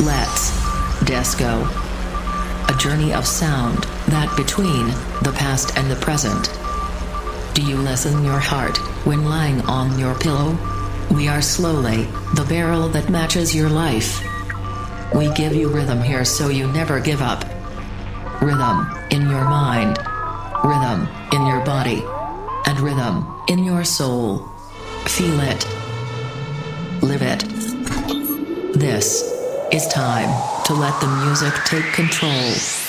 Let's disco. A journey of sound that between the past and the present. Do you listen your heart when lying on your pillow? We are slowly the barrel that matches your life. We give you rhythm here so you never give up. Rhythm in your mind, rhythm in your body, and rhythm in your soul. Feel it. Live it. This is time to let the music take control.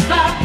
That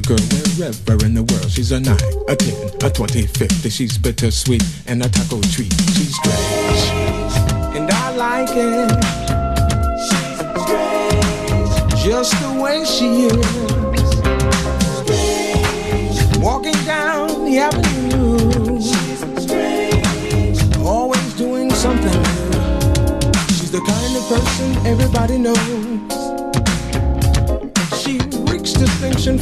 the girl wherever in the world. She's a 9, a 10, a 20, 50. She's bittersweet and a taco treat. She's strange, and I like it. She's strange, just the way she is. Strange. Walking down the avenue. She's strange, always doing something new. She's the kind of person everybody knows.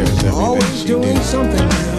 everything Always doing something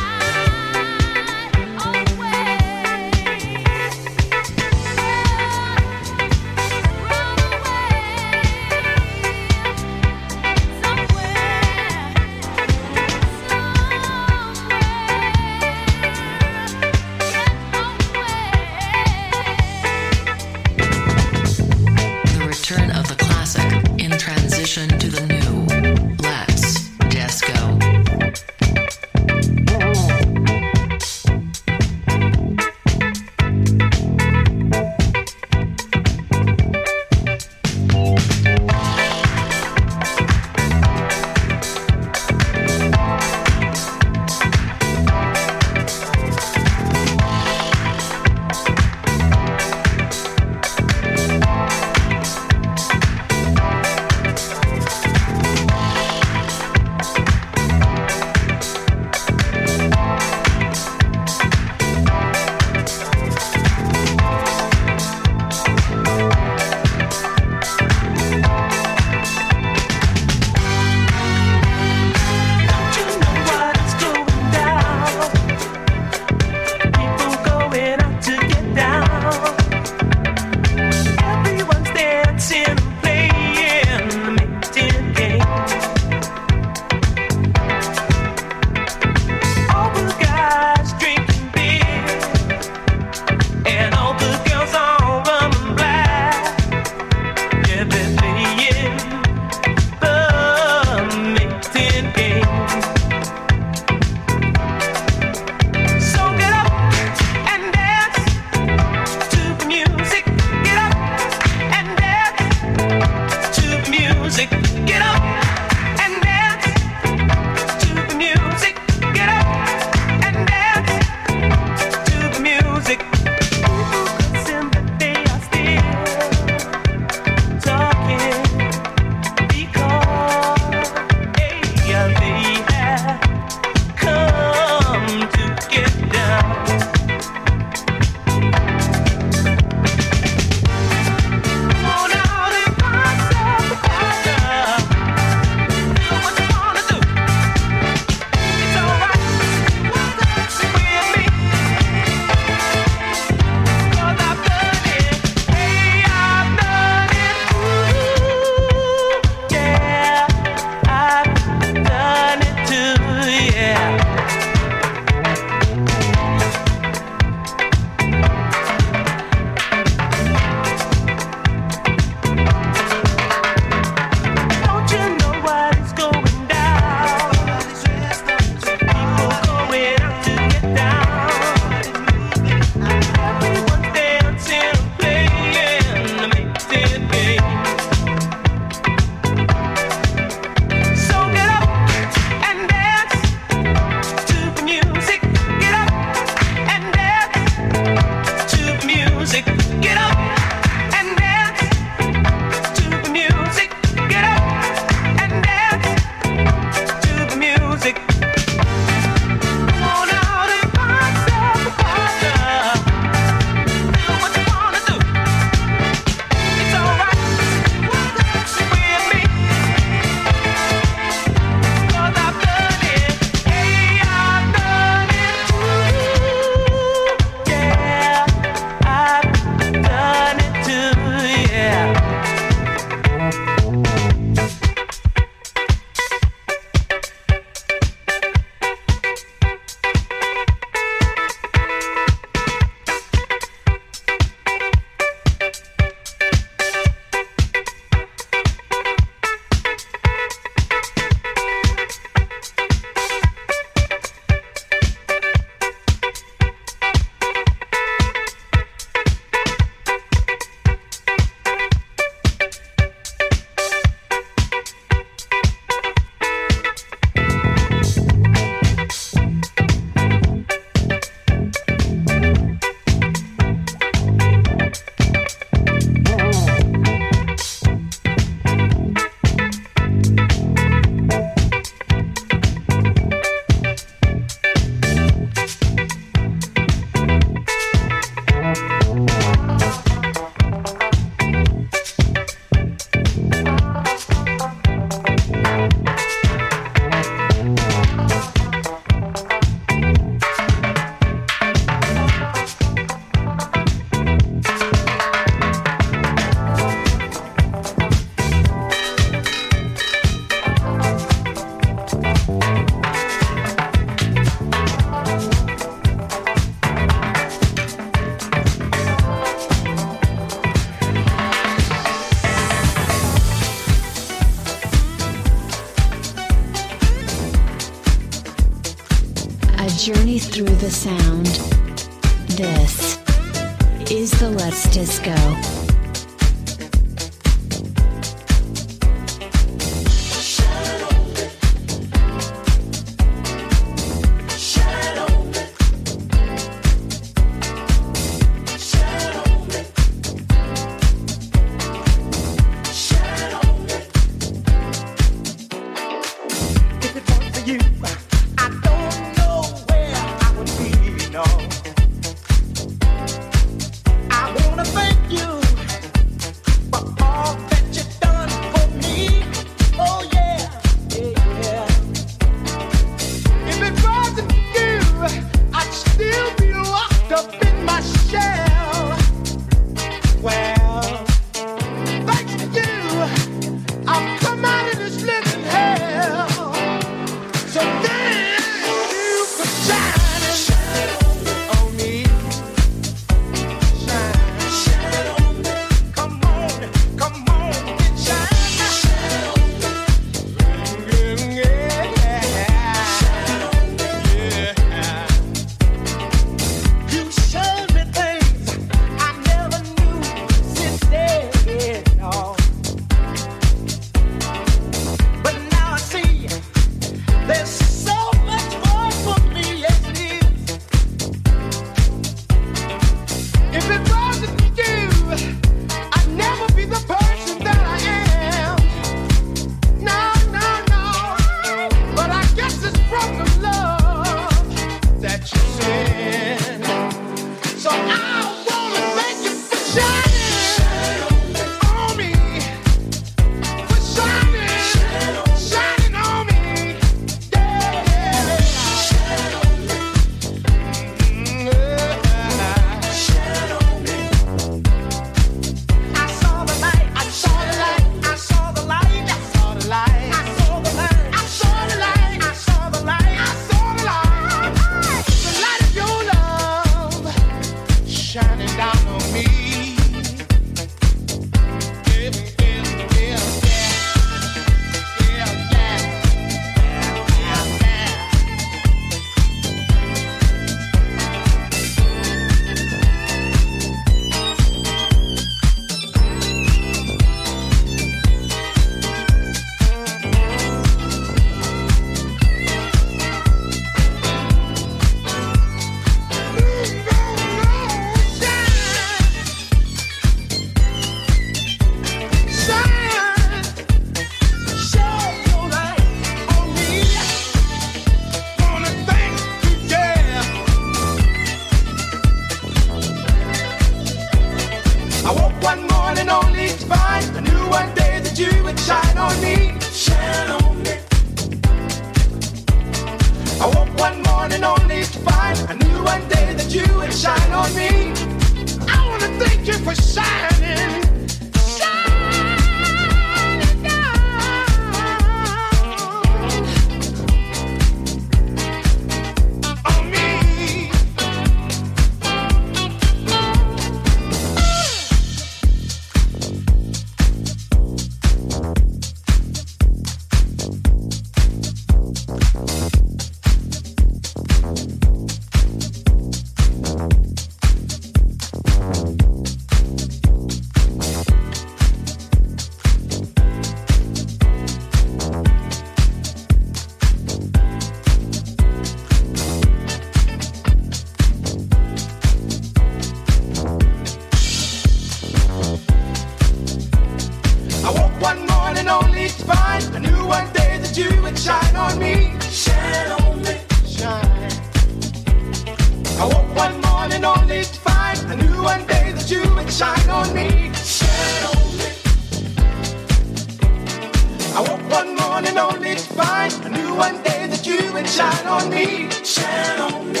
and shine on me. Shine on me.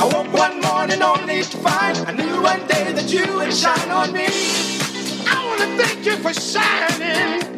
I woke one morning only to find I knew one day that you would shine on me. I wanna thank you for shining.